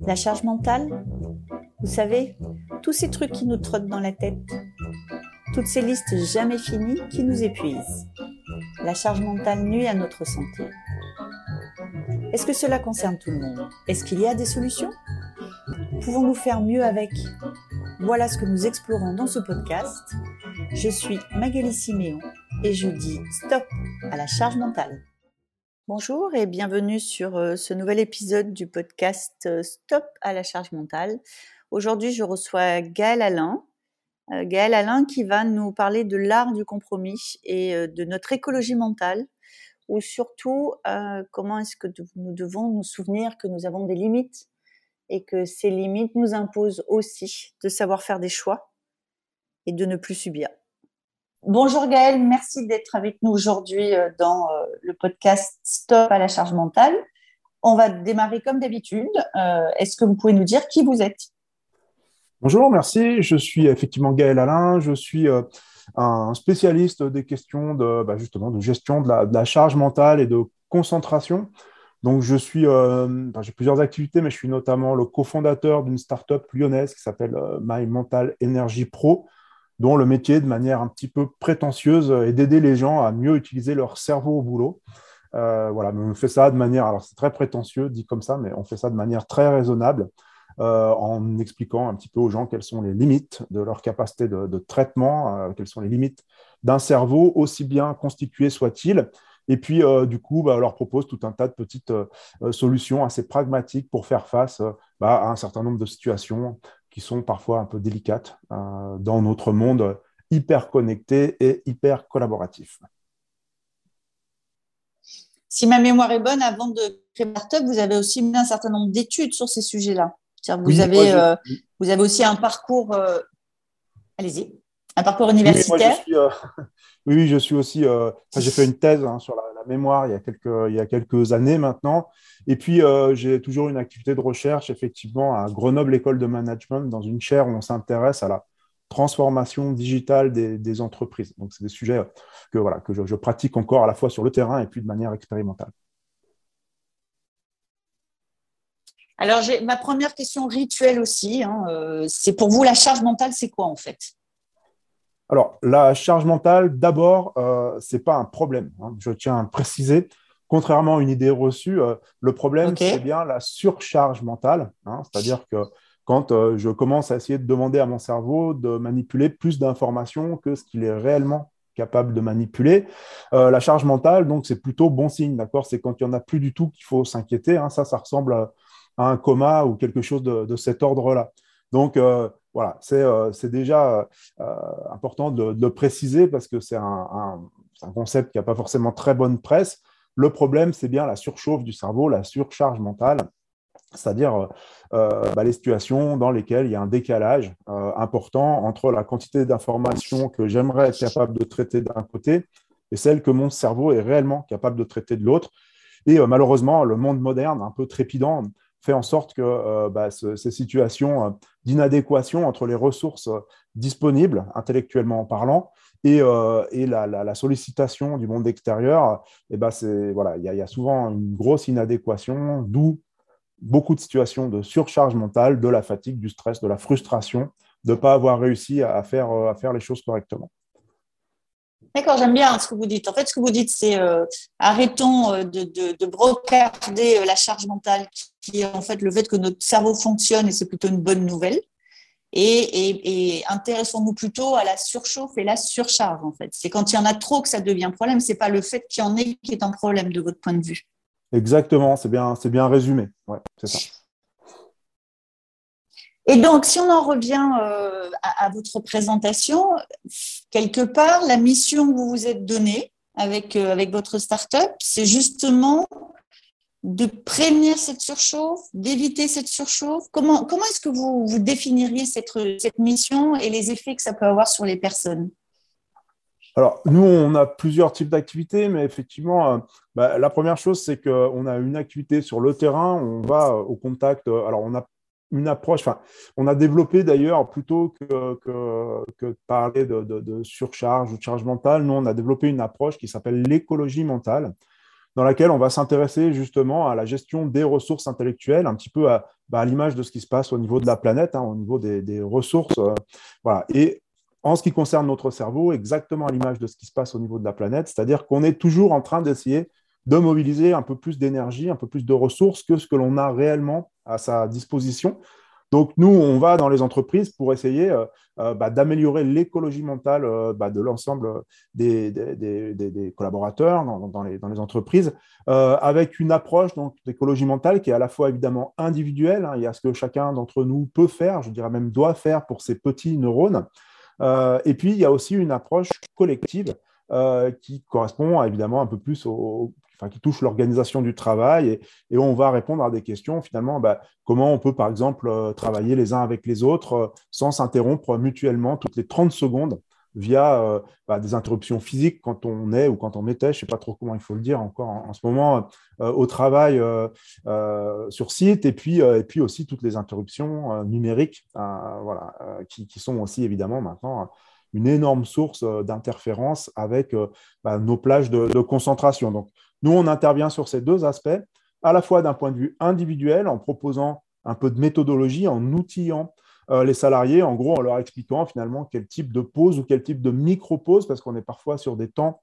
La charge mentale Vous savez, tous ces trucs qui nous trottent dans la tête. Toutes ces listes jamais finies qui nous épuisent. La charge mentale nuit à notre santé. Est-ce que cela concerne tout le monde? Est-ce qu'il y a des solutions? Pouvons-nous faire mieux avec? Voilà ce que nous explorons dans ce podcast. Je suis Magali Siméon et je dis stop à la charge mentale. Bonjour et bienvenue sur euh, ce nouvel épisode du podcast euh, Stop à la charge mentale. Aujourd'hui, je reçois Gaël Alain. Euh, Gaël Alain qui va nous parler de l'art du compromis et de notre écologie mentale, ou surtout comment est-ce que nous devons nous souvenir que nous avons des limites et que ces limites nous imposent aussi de savoir faire des choix et de ne plus subir. Bonjour Gaëlle, merci d'être avec nous aujourd'hui euh, dans euh, le podcast Stop à la charge mentale. On va démarrer comme d'habitude. Euh, est-ce que vous pouvez nous dire qui vous êtes? Bonjour, merci. Je suis effectivement Gaël Alain. Je suis un spécialiste des questions de, bah, justement, de gestion de la, charge mentale et de concentration. Donc, je suis, j'ai plusieurs activités, mais je suis notamment le cofondateur d'une startup lyonnaise qui s'appelle My Mental Energy Pro, dont le métier, de manière un petit peu prétentieuse, est d'aider les gens à mieux utiliser leur cerveau au boulot. Euh, voilà, on fait ça de manière, alors c'est très prétentieux dit comme ça, mais on fait ça de manière très raisonnable, euh, en expliquant un petit peu aux gens quelles sont les limites de leur capacité de, traitement, euh, quelles sont les limites d'un cerveau, aussi bien constitué soit-il. Et puis, du coup, bah, on leur propose tout un tas de petites solutions assez pragmatiques pour faire face bah, à un certain nombre de situations qui sont parfois un peu délicates euh, dans notre monde hyper connecté et hyper collaboratif. Si ma mémoire est bonne, avant de créer Startup, vous avez aussi mené un certain nombre d'études sur ces sujets-là. Vous, avez, euh, vous avez aussi un parcours, euh, allez-y, un parcours universitaire. Oui, je suis, aussi, j'ai fait une thèse hein, sur la, mémoire il y, a quelques, il y a quelques années maintenant. Et puis, euh, j'ai toujours une activité de recherche, effectivement, à Grenoble École de Management, dans une chaire où on s'intéresse à la transformation digitale des, entreprises. Donc, c'est des sujets que, voilà, que je, pratique encore à la fois sur le terrain et puis de manière expérimentale. Alors, j'ai ma première question rituelle aussi. Hein, euh, c'est pour vous, la charge mentale, c'est quoi en fait? Alors, la charge mentale, d'abord, euh, ce n'est pas un problème. Hein. je tiens à préciser, contrairement à une idée reçue, euh, le problème, c'est bien la surcharge mentale. Hein. C'est-à-dire que quand euh, je commence à essayer de demander à mon cerveau de manipuler plus d'informations que ce qu'il est réellement capable de manipuler, la charge mentale, donc, c'est plutôt bon signe. D'accord? C'est quand il n'y en a plus du tout qu'il faut s'inquiéter. Hein. Ça, ça ressemble à, un coma ou quelque chose de, de cet ordre-là. Donc, voilà, c'est euh, déjà euh, important de, le préciser parce que c'est un, concept qui n'a pas forcément très bonne presse. Le problème, c'est bien la surchauffe du cerveau, la surcharge mentale, c'est-à-dire euh, bah, les situations dans lesquelles il y a un décalage important entre la quantité d'informations que j'aimerais être capable de traiter d'un côté et celle que mon cerveau est réellement capable de traiter de l'autre. Et malheureusement, le monde moderne, un peu trépidant, fait en sorte que euh, bah, ces situations euh, d'inadéquation entre les ressources euh, disponibles, intellectuellement parlant, et, la, sollicitation du monde extérieur, bah, voilà, il y, a souvent une grosse inadéquation, d'où beaucoup de situations de surcharge mentale, de la fatigue, du stress, de la frustration, de ne pas avoir réussi à faire les choses correctement. D'accord, j'aime bien ce que vous dites. En fait, ce que vous dites, c'est euh, arrêtons euh, de, de, brocarder euh, la charge mentale qui est en fait le fait que notre cerveau fonctionne et c'est plutôt une bonne nouvelle. Et, intéressons-nous plutôt à la surchauffe et la surcharge, en fait. C'est quand il y en a trop que ça devient un problème. Ce n'est pas le fait qu'il y en ait qui est un problème de votre point de vue. Exactement, c'est bien, bien résumé. Ouais, c'est ça. Et donc, si on en revient euh, à, votre présentation, quelque part, la mission que vous vous êtes donnée avec, euh, avec votre startup, c'est justement de prévenir cette surchauffe, d'éviter cette surchauffe. Comment, comment est-ce que vous, vous définiriez cette, cette mission et les effets que ça peut avoir sur les personnes? Alors, nous, on a plusieurs types d'activités, mais effectivement, euh, bah, la première chose, c'est qu'on a une activité sur le terrain, on va au contact. Alors, on a une approche, enfin, on a développé d'ailleurs, plutôt que, que, de parler de, surcharge ou de charge mentale, nous, on a développé une approche qui s'appelle l'écologie mentale, dans laquelle on va s'intéresser justement à la gestion des ressources intellectuelles, un petit peu à, bah, l'image de ce qui se passe au niveau de la planète, hein, au niveau des, ressources. voilà. Et en ce qui concerne notre cerveau, exactement à l'image de ce qui se passe au niveau de la planète, c'est-à-dire qu'on est toujours en train d'essayer de mobiliser un peu plus d'énergie, un peu plus de ressources que ce que l'on a réellement à sa disposition. Donc nous, on va dans les entreprises pour essayer euh, euh, bah, d'améliorer l'écologie mentale euh, bah, de l'ensemble des, collaborateurs dans, les, entreprises, avec une approche d'écologie mentale qui est à la fois évidemment individuelle, hein, il y a ce que chacun d'entre nous peut faire, je dirais même doit faire pour ses petits neurones, et puis il y a aussi une approche collective qui correspond évidemment un peu plus qui touche l'organisation du travail et, on va répondre à des questions finalement, bah, comment on peut par exemple euh, travailler les uns avec les autres euh, sans s'interrompre mutuellement toutes les 30 secondes via euh, bah, des interruptions physiques quand on est ou quand on était, je ne sais pas trop comment il faut le dire encore en, ce moment, au travail sur site, et puis, et puis aussi toutes les interruptions numériques voilà, qui, sont aussi évidemment maintenant une énorme source d'interférence avec bah, nos plages de, de concentration. Donc, nous, on intervient sur ces deux aspects, à la fois d'un point de vue individuel, en proposant un peu de méthodologie, en outillant euh, les salariés, en gros, en leur expliquant finalement quel type de pause ou quel type de micro-pause, parce qu'on est parfois sur des temps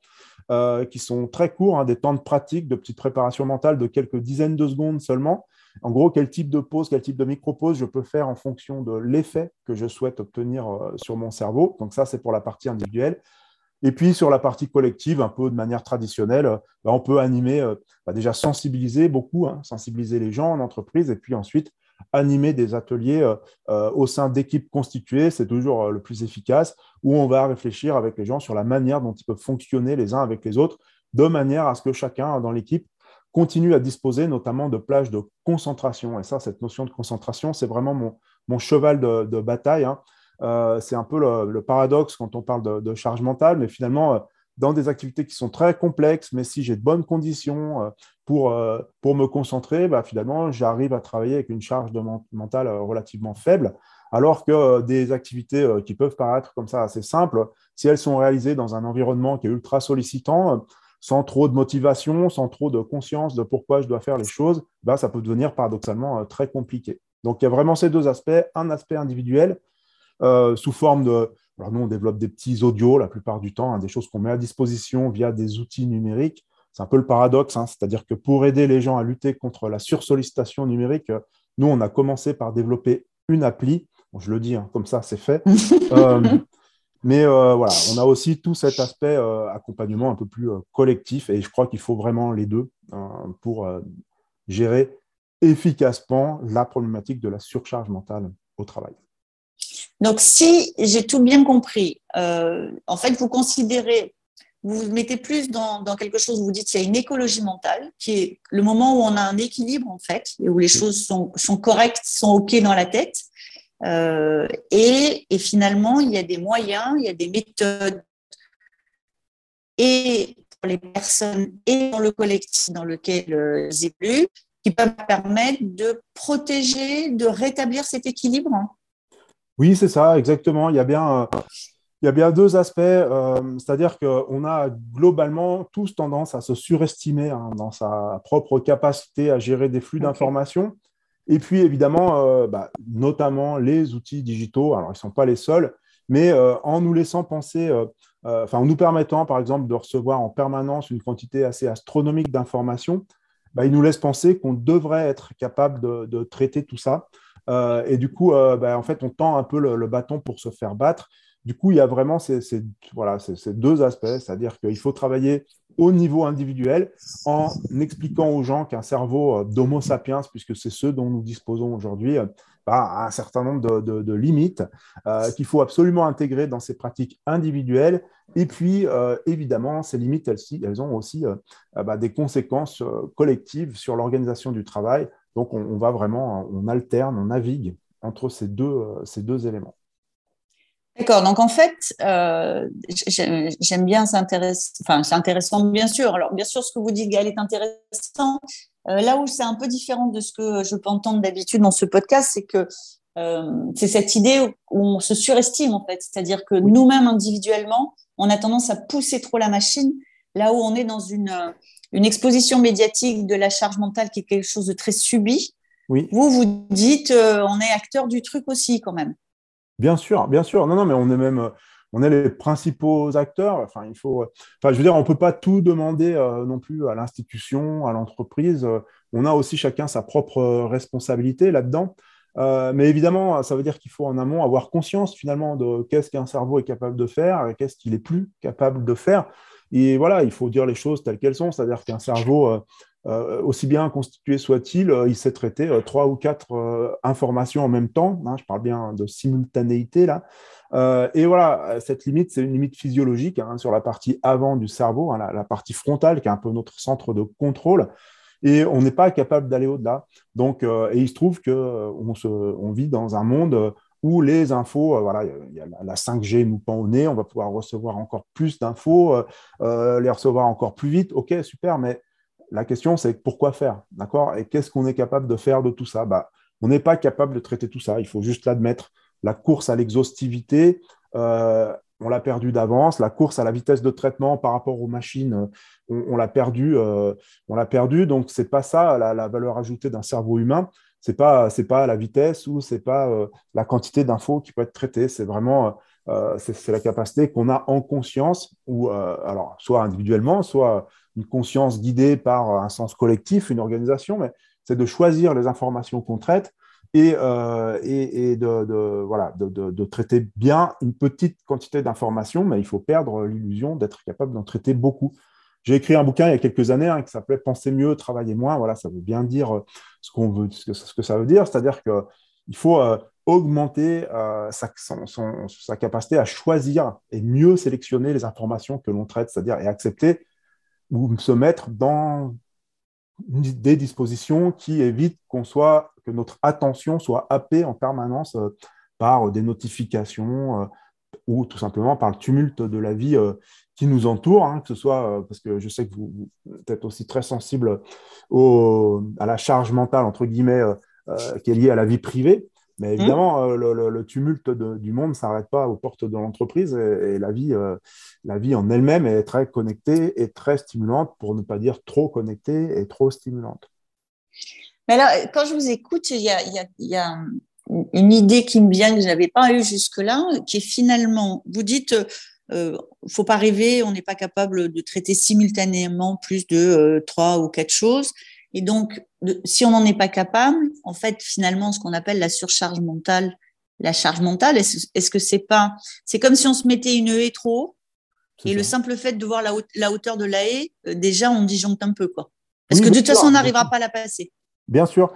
euh, qui sont très courts, hein, des temps de pratique, de petite préparation mentale de quelques dizaines de secondes seulement. En gros, quel type de pause, quel type de micro-pause je peux faire en fonction de l'effet que je souhaite obtenir euh, sur mon cerveau. Donc ça, c'est pour la partie individuelle. Et puis sur la partie collective, un peu de manière traditionnelle, euh, bah, on peut animer, euh, bah, déjà sensibiliser beaucoup, hein, sensibiliser les gens en entreprise, et puis ensuite animer des ateliers euh, au sein d'équipes constituées, c'est toujours le plus efficace, où on va réfléchir avec les gens sur la manière dont ils peuvent fonctionner les uns avec les autres, de manière à ce que chacun dans l'équipe continue à disposer notamment de plages de concentration. Et ça, cette notion de concentration, c'est vraiment mon, cheval de, bataille. Hein. Euh, c'est un peu le, paradoxe quand on parle de, charge mentale, mais finalement, euh, dans des activités qui sont très complexes, mais si j'ai de bonnes conditions euh, pour, pour me concentrer, bah, finalement, j'arrive à travailler avec une charge de mentale relativement faible. Alors que des activités qui peuvent paraître comme ça assez simples, si elles sont réalisées dans un environnement qui est ultra sollicitant, sans trop de motivation, sans trop de conscience de pourquoi je dois faire les choses, bah, ça peut devenir paradoxalement très compliqué. Donc il y a vraiment ces deux aspects, un aspect individuel euh, sous forme de... Alors nous, on développe des petits audios la plupart du temps, hein, des choses qu'on met à disposition via des outils numériques. C'est un peu le paradoxe, hein, c'est-à-dire que pour aider les gens à lutter contre la sursollicitation numérique, nous, on a commencé par développer une appli. je le dis, hein, comme ça, c'est fait. Euh, mais euh, voilà, on a aussi tout cet aspect accompagnement un peu plus collectif et je crois qu'il faut vraiment les deux pour gérer efficacement la problématique de la surcharge mentale au travail. Donc, si j'ai tout bien compris, euh, en fait, vous considérez, vous vous mettez plus dans, quelque chose, vous dites qu'il y a une écologie mentale, qui est le moment où on a un équilibre, en fait, et où les choses sont, correctes, sont OK dans la tête. Euh, et, finalement, il y a des moyens, il y a des méthodes, et pour les personnes et dans le collectif dans lequel euh, ils évoluent, qui peuvent permettre de protéger, de rétablir cet équilibre. Oui, c'est ça, exactement. Il y a bien, euh, il y a bien deux aspects. Euh, c'est-à-dire qu'on a globalement tous tendance à se surestimer hein, dans sa propre capacité à gérer des flux d'informations. Et puis, évidemment, euh, bah, notamment les outils digitaux, alors ils ne sont pas les seuls, mais en nous laissant penser, enfin, en nous permettant, par exemple, de recevoir en permanence une quantité assez astronomique d'informations, bah, ils nous laissent penser qu'on devrait être capable de traiter tout ça. Euh, et du coup, euh, bah, en fait, on tend un peu le, bâton pour se faire battre. Du coup, il y a vraiment ces, deux aspects, c'est-à-dire qu'il faut travailler au niveau individuel en expliquant aux gens qu'un cerveau euh, d'Homo sapiens, puisque c'est ce dont nous disposons aujourd'hui, bah, a un certain nombre de, limites qu'il faut absolument intégrer dans ces pratiques individuelles. Et puis, évidemment, ces limites, elles, elles ont aussi bah, des conséquences collectives sur l'organisation du travail. Donc, on, va vraiment, on alterne, on navigue entre ces deux, euh, ces deux éléments. D'accord. Donc, en fait, euh, j'aime bien, c'est intéressant, bien sûr. Alors, bien sûr, ce que vous dites, Gaël, est intéressant. Euh, là où c'est un peu différent de ce que je peux entendre d'habitude dans ce podcast, c'est que c'est cette idée où on se surestime, en fait. C'est-à-dire que nous-mêmes, individuellement, on a tendance à pousser trop la machine, là où on est dans une une exposition médiatique de la charge mentale qui est quelque chose de très subi. Oui. Vous, vous dites, on est acteur du truc aussi quand même. Bien sûr, bien sûr. Non, non, mais on est même on est les principaux acteurs. Enfin, il faut, enfin, je veux dire, on ne peut pas tout demander euh, non plus à l'institution, à l'entreprise. on a aussi chacun sa propre responsabilité là-dedans. Euh, mais évidemment, ça veut dire qu'il faut en amont avoir conscience finalement de qu'est-ce qu'un cerveau est capable de faire et qu'est-ce qu'il est plus capable de faire. Et voilà, il faut dire les choses telles qu'elles sont, c'est-à-dire qu'un cerveau, euh, aussi bien constitué soit-il, il sait traiter trois ou quatre informations en même temps. Hein, je parle bien de simultanéité là. Euh, et voilà, cette limite, c'est une limite physiologique hein, sur la partie avant du cerveau, hein, la, partie frontale, qui est un peu notre centre de contrôle. Et on n'est pas capable d'aller au-delà. Donc, euh, et il se trouve qu'on euh, on vit dans un monde où les infos, voilà, il y a la 5G nous pend au nez, on va pouvoir recevoir encore plus d'infos, les recevoir encore plus vite. Ok, super, mais la question, c'est pourquoi faire, d'accord? Et qu'est-ce qu'on est capable de faire de tout ça? Bah, On n'est pas capable de traiter tout ça, il faut juste l'admettre la course à l'exhaustivité, euh, on l'a perdu d'avance. La course à la vitesse de traitement par rapport aux machines, on, l'a perdu. Euh, on l'a perdu. Donc c'est pas ça la, valeur ajoutée d'un cerveau humain. C'est pas c'est pas la vitesse ou c'est pas euh, la quantité d'infos qui peut être traitée. C'est vraiment c'est la capacité qu'on a en conscience ou alors soit individuellement, soit une conscience guidée par un sens collectif, une organisation, mais c'est de choisir les informations qu'on traite et, euh, et, de, voilà, de, traiter bien une petite quantité d'informations, mais il faut perdre l'illusion d'être capable d'en traiter beaucoup. J'ai écrit un bouquin il y a quelques années hein, qui s'appelait Penser mieux, travailler moins. Voilà, ça veut bien dire euh, ce, veut, ce, que, ça veut dire, c'est-à-dire qu'il faut euh, augmenter sa, capacité à choisir et mieux sélectionner les informations que l'on traite, c'est-à-dire et accepter ou se mettre dans des dispositions qui évitent qu'on soit, que notre attention soit happée en permanence euh, par des notifications euh, ou tout simplement par le tumulte de la vie euh, qui nous entoure, hein, que ce soit parce que je sais que vous, êtes aussi très sensible à la charge mentale, entre guillemets, qui est liée à la vie privée. Mais mmh. évidemment, euh, le, tumulte du monde ne s'arrête pas aux portes de l'entreprise et, la, vie, euh, la vie en elle-même est très connectée et très stimulante, pour ne pas dire trop connectée et trop stimulante. Mais alors, quand je vous écoute, il y a, une idée qui me vient que je n'avais pas eue jusque-là, qui est finalement, vous dites, euh, ne faut pas rêver, on n'est pas capable de traiter simultanément plus de trois ou quatre choses. Et donc, si on n'en est pas capable, en fait, finalement, ce qu'on appelle la surcharge mentale, la charge mentale, est-ce que c'est pas, c'est comme si on se mettait une haie trop haut, et le simple fait de voir la, hauteur de la haie, euh, déjà, on disjoncte un peu, quoi. Parce que de toute façon, on n'arrivera pas à la passer. Bien sûr.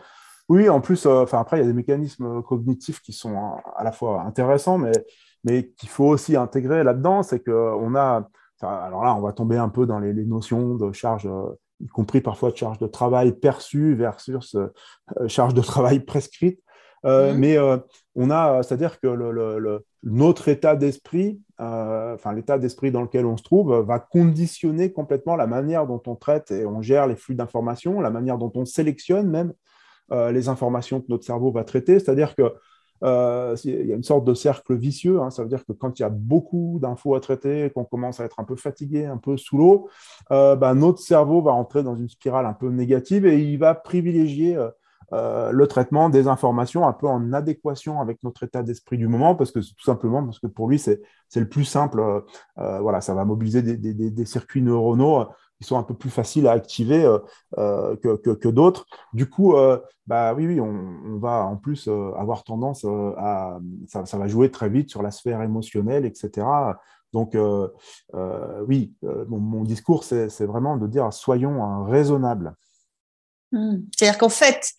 Oui, en plus, euh, enfin après, il y a des mécanismes cognitifs qui sont à la fois intéressants, mais, mais qu'il faut aussi intégrer là-dedans, c'est qu'on a, alors là, on va tomber un peu dans les, les notions de charge euh, y compris parfois de charge de travail perçue versus euh, charge de travail prescrite. Euh, mhm. Mais euh, on a, c'est-à-dire que le, notre état d'esprit, enfin l'état d'esprit dans lequel on se trouve, va conditionner complètement la manière dont on traite et on gère les flux d'informations, la manière dont on sélectionne même les informations que notre cerveau va traiter. C'est-à-dire que euh, y a une sorte de cercle vicieux. Hein. ça veut dire que quand il y a beaucoup d'infos à traiter, qu'on commence à être un peu fatigué, un peu sous l'eau, euh, bah, notre cerveau va entrer dans une spirale un peu négative et il va privilégier euh, le traitement des informations un peu en adéquation avec notre état d'esprit du moment, parce que tout simplement parce que pour lui, c'est le plus simple. voilà, ça va mobiliser des, des circuits neuronaux qui sont un peu plus faciles à activer euh, euh, que, que, d'autres. Du coup, euh, bah, oui, oui on, va en plus avoir tendance à... Ça, ça, va jouer très vite sur la sphère émotionnelle, etc. Donc, oui, mon, discours, c'est vraiment de dire soyons raisonnables. Hmm. C'est-à-dire qu'en fait,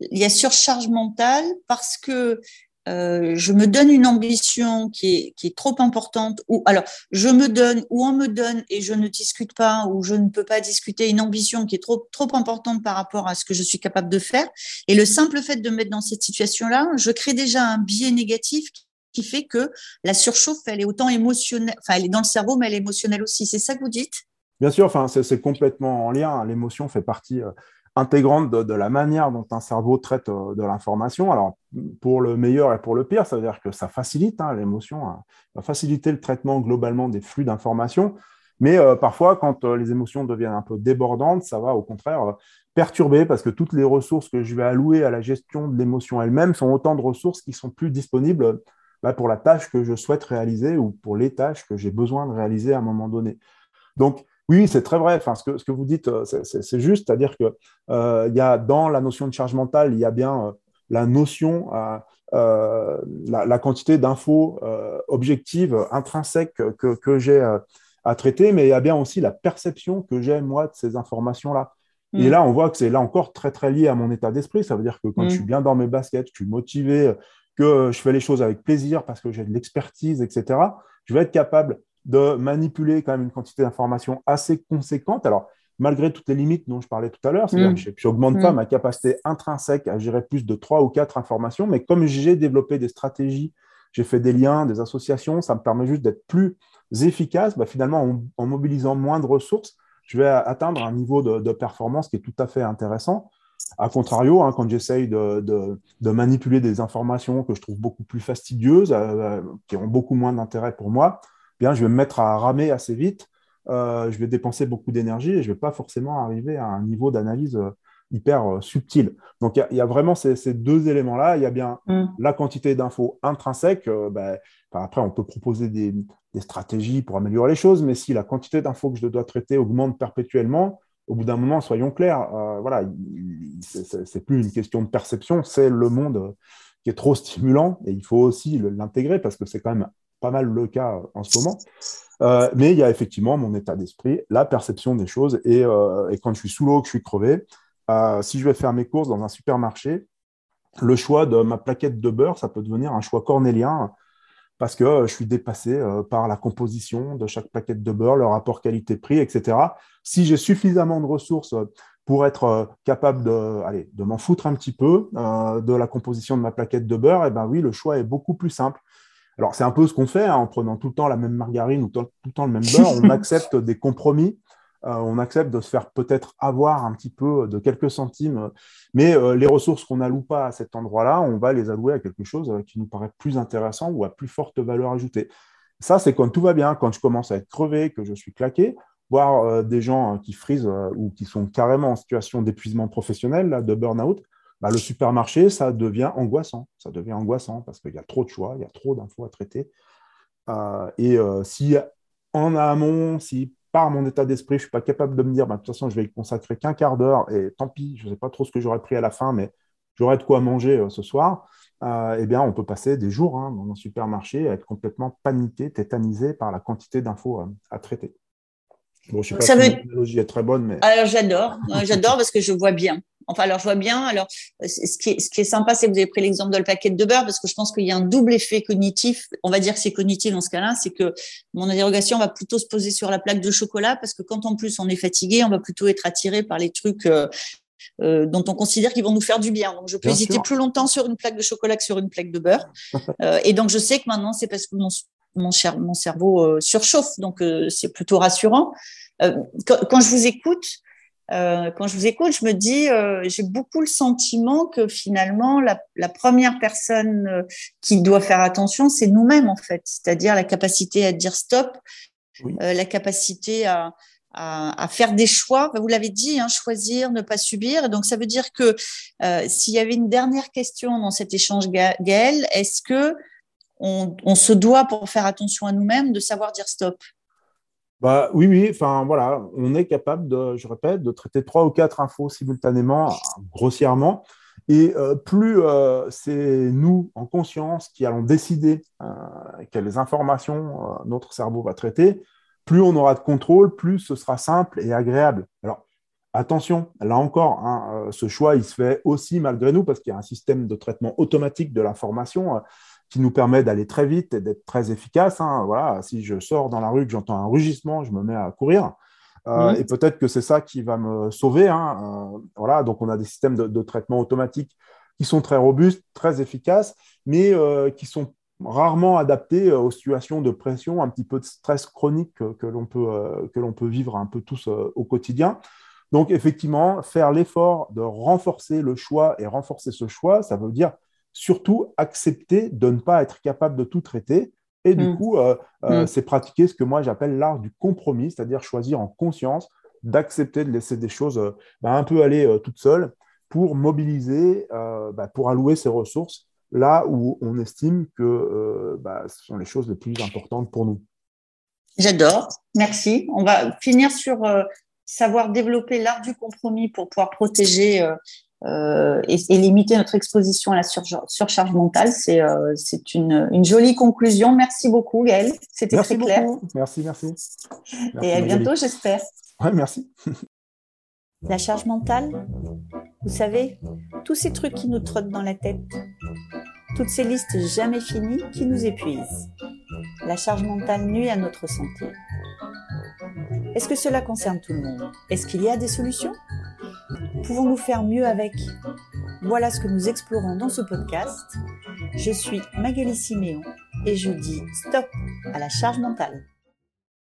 il y a surcharge mentale parce que euh, je me donne une ambition qui est, trop importante, ou alors je me donne, ou on me donne et je ne discute pas, ou je ne peux pas discuter une ambition qui est trop, trop importante par rapport à ce que je suis capable de faire. Et le simple fait de me mettre dans cette situation-là, je crée déjà un biais négatif qui fait que la surchauffe, elle est autant émotionnelle, enfin, elle est dans le cerveau, mais elle est émotionnelle aussi. C'est ça que vous dites? Bien sûr, enfin, c'est complètement en lien. L'émotion fait partie euh, intégrante de, la manière dont un cerveau traite euh, de l'information. Alors, pour le meilleur et pour le pire, ça veut dire que ça facilite hein, l'émotion, hein, va faciliter le traitement globalement des flux d'informations. Mais euh, parfois, quand euh, les émotions deviennent un peu débordantes, ça va au contraire perturbé parce que toutes les ressources que je vais allouer à la gestion de l'émotion elle-même sont autant de ressources qui sont plus disponibles bah, pour la tâche que je souhaite réaliser ou pour les tâches que j'ai besoin de réaliser à un moment donné. Donc, oui, c'est très vrai. Enfin, ce, que, ce que vous dites, euh, c'est juste, c'est-à-dire que euh, il y a dans la notion de charge mentale, il y a bien euh, la notion, la, quantité d'infos objectives, intrinsèques que, que j'ai à traiter, mais il y a bien aussi la perception que j'ai moi de ces informations-là. Et mm. là, on voit que c'est là encore très très lié à mon état d'esprit. Ça veut dire que quand je mm. suis bien dans mes baskets, je suis motivé, que je fais les choses avec plaisir parce que j'ai de l'expertise, etc., je vais être capable de manipuler quand même une quantité d'informations assez conséquente. Alors, malgré toutes les limites dont je parlais tout à l'heure, c'est-à-dire mm. que je n'augmente pas mm. ma capacité intrinsèque à gérer plus de trois ou quatre informations, mais comme j'ai développé des stratégies, j'ai fait des liens, des associations, ça me permet juste d'être plus efficace. Bah, finalement, en, mobilisant moins de ressources, je vais atteindre un niveau de, performance qui est tout à fait intéressant. A contrario, hein, quand j'essaye de, manipuler des informations que je trouve beaucoup plus fastidieuses, euh, qui ont beaucoup moins d'intérêt pour moi, bien, je vais me mettre à ramer assez vite, euh, je vais dépenser beaucoup d'énergie et je ne vais pas forcément arriver à un niveau d'analyse euh, hyper euh, subtil. Donc, il y, a vraiment ces, deux éléments-là. Il y a bien mm. la quantité d'infos intrinsèques. Ben, après, on peut proposer des, stratégies pour améliorer les choses, mais si la quantité d'infos que je dois traiter augmente perpétuellement, au bout d'un moment, soyons clairs, voilà, c'est plus une question de perception, c'est le monde qui est trop stimulant et il faut aussi l'intégrer parce que c'est quand même pas mal le cas en ce moment. Euh, mais il y a effectivement mon état d'esprit, la perception des choses. Et, euh, quand je suis sous l'eau, que je suis crevé, euh, si je vais faire mes courses dans un supermarché, le choix de ma plaquette de beurre, ça peut devenir un choix cornélien parce que je suis dépassé par la composition de chaque plaquette de beurre, le rapport qualité-prix, etc. Si j'ai suffisamment de ressources pour être capable de, de m'en foutre un petit peu de la composition de ma plaquette de beurre, eh ben oui, le choix est beaucoup plus simple. Alors, c'est un peu ce qu'on fait hein, en prenant tout le temps la même margarine ou tout, le temps le même beurre. On accepte des compromis. Euh, on accepte de se faire peut-être avoir un petit peu de quelques centimes, mais euh, les ressources qu'on n'alloue pas à cet endroit-là, on va les allouer à quelque chose euh, qui nous paraît plus intéressant ou à plus forte valeur ajoutée. Ça, c'est quand tout va bien, quand je commence à être crevé, que je suis claqué, voir des gens qui frisent ou qui sont carrément en situation d'épuisement professionnel, de burn-out, bah, le supermarché, ça devient angoissant. Ça devient angoissant parce qu'il y a trop de choix, il y a trop d'infos à traiter. Euh, et euh, si en amont, si par mon état d'esprit, je ne suis pas capable de me dire, bah, de toute façon, je vais y consacrer qu'un quart d'heure et tant pis, je ne sais pas trop ce que j'aurais pris à la fin, mais j'aurais de quoi manger euh, ce soir, eh bien, on peut passer des jours hein, dans un supermarché à être complètement paniqué, tétanisé par la quantité d'infos à traiter. Bon, je sais pas ça si veut... est très bonne, mais. Alors, j'adore. j'adore parce que je vois bien. Enfin, alors je vois bien. Alors, ce qui est, ce qui est sympa, c'est que vous avez pris l'exemple de la plaquette de beurre parce que je pense qu'il y a un double effet cognitif. On va dire que c'est cognitif dans ce cas-là, c'est que mon interrogation va plutôt se poser sur la plaque de chocolat parce que quand en plus on est fatigué, on va plutôt être attiré par les trucs euh, euh, dont on considère qu'ils vont nous faire du bien. Donc, je peux hésiter plus longtemps sur une plaque de chocolat que sur une plaque de beurre. Euh, et donc, je sais que maintenant, c'est parce que mon, mon, mon cerveau surchauffe. Donc, c'est plutôt rassurant. Quand, quand, je vous écoute, euh, quand je vous écoute, je me dis, euh, j'ai beaucoup le sentiment que finalement, la, la première personne euh, qui doit faire attention, c'est nous-mêmes en fait, c'est-à-dire la capacité à dire stop, euh, la capacité à, à, à, faire des choix. Vous l'avez dit, hein, choisir, ne pas subir. Donc, ça veut dire que euh, s'il y avait une dernière question dans cet échange, Gaël, est-ce que on, on se doit, pour faire attention à nous-mêmes, de savoir dire stop? Bah, oui, oui, enfin voilà, on est capable de, je répète, de traiter trois ou quatre infos simultanément, grossièrement. Et euh, plus euh, c'est nous, en conscience, qui allons décider euh, quelles informations notre cerveau va traiter, plus on aura de contrôle, plus ce sera simple et agréable. Alors, attention, là encore, hein, ce choix, il se fait aussi malgré nous, parce qu'il y a un système de traitement automatique de l'information qui nous permet d'aller très vite et d'être très efficace. Hein. Voilà, si je sors dans la rue, que j'entends un rugissement, je me mets à courir. Euh, et peut-être que c'est ça qui va me sauver. Hein. Euh, voilà, donc on a des systèmes de, traitement automatique qui sont très robustes, très efficaces, mais euh, qui sont rarement adaptés aux situations de pression, un petit peu de stress chronique que, que l'on peut, que peut vivre un peu tous au quotidien. Donc effectivement, faire l'effort de renforcer le choix et renforcer ce choix, ça veut dire surtout accepter de ne pas être capable de tout traiter. Et du mm. coup, euh, euh, mm. c'est pratiquer ce que moi j'appelle l'art du compromis, c'est-à-dire choisir en conscience d'accepter de laisser des choses bah, un peu aller toutes seules pour mobiliser, bah, pour allouer ses ressources là où on estime que bah, ce sont les choses les plus importantes pour nous. J'adore, merci. On va finir sur savoir développer l'art du compromis pour pouvoir protéger euh, euh, et, limiter notre exposition à la surcharge mentale. C'est euh, une, jolie conclusion. Merci beaucoup, Gaël. C'était très clair. Merci, merci, Et à bientôt, j'espère. Ouais, merci. La charge mentale, vous savez, tous ces trucs qui nous trottent dans la tête, toutes ces listes jamais finies qui nous épuisent. La charge mentale nuit à notre santé. Est-ce que cela concerne tout le monde? Est-ce qu'il y a des solutions? Pouvons-nous faire mieux avec Voilà ce que nous explorons dans ce podcast. Je suis Magali Siméon et je dis stop à la charge mentale.